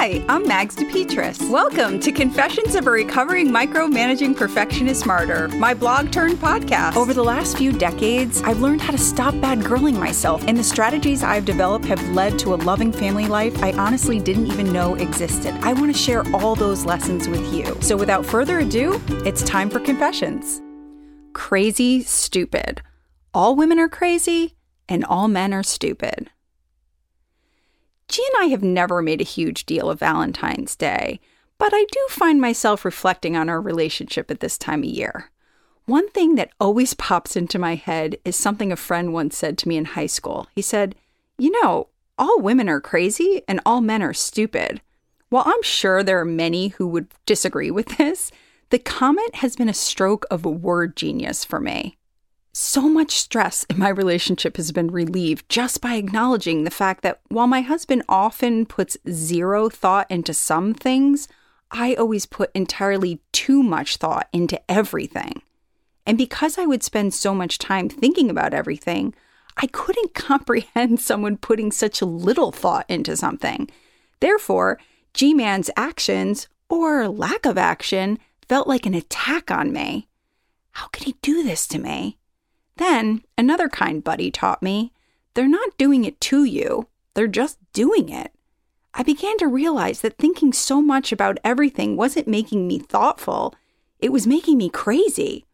Hi, I'm Mags DePetris. Welcome to Confessions of a Recovering Micromanaging Perfectionist Martyr, my blog turned podcast. Over the last few decades, I've learned how to stop bad girling myself, and the strategies I've developed have led to a loving family life I honestly didn't even know existed. I want to share all those lessons with you. So without further ado, it's time for Confessions. Crazy, stupid. All women are crazy, and all men are stupid. G and I have never made a huge deal of Valentine's Day, but I do find myself reflecting on our relationship at this time of year. One thing that always pops into my head is something a friend once said to me in high school. He said, You know, all women are crazy and all men are stupid. While I'm sure there are many who would disagree with this, the comment has been a stroke of word genius for me. So much stress in my relationship has been relieved just by acknowledging the fact that while my husband often puts zero thought into some things, I always put entirely too much thought into everything. And because I would spend so much time thinking about everything, I couldn't comprehend someone putting such little thought into something. Therefore, G Man's actions, or lack of action, felt like an attack on me. How could he do this to me? Then another kind buddy taught me they're not doing it to you, they're just doing it. I began to realize that thinking so much about everything wasn't making me thoughtful, it was making me crazy.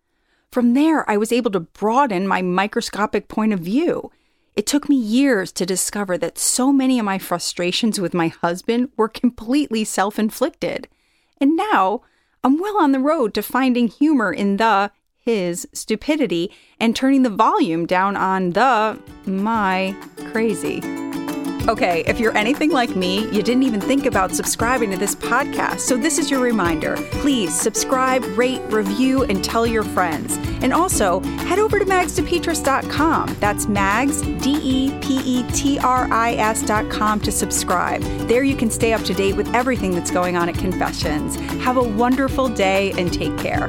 From there, I was able to broaden my microscopic point of view. It took me years to discover that so many of my frustrations with my husband were completely self inflicted. And now, I'm well on the road to finding humor in the his stupidity and turning the volume down on the my crazy. Okay, if you're anything like me, you didn't even think about subscribing to this podcast. So, this is your reminder. Please subscribe, rate, review, and tell your friends. And also, head over to magsdepetris.com. That's mags, D E P E T R I S.com to subscribe. There you can stay up to date with everything that's going on at Confessions. Have a wonderful day and take care.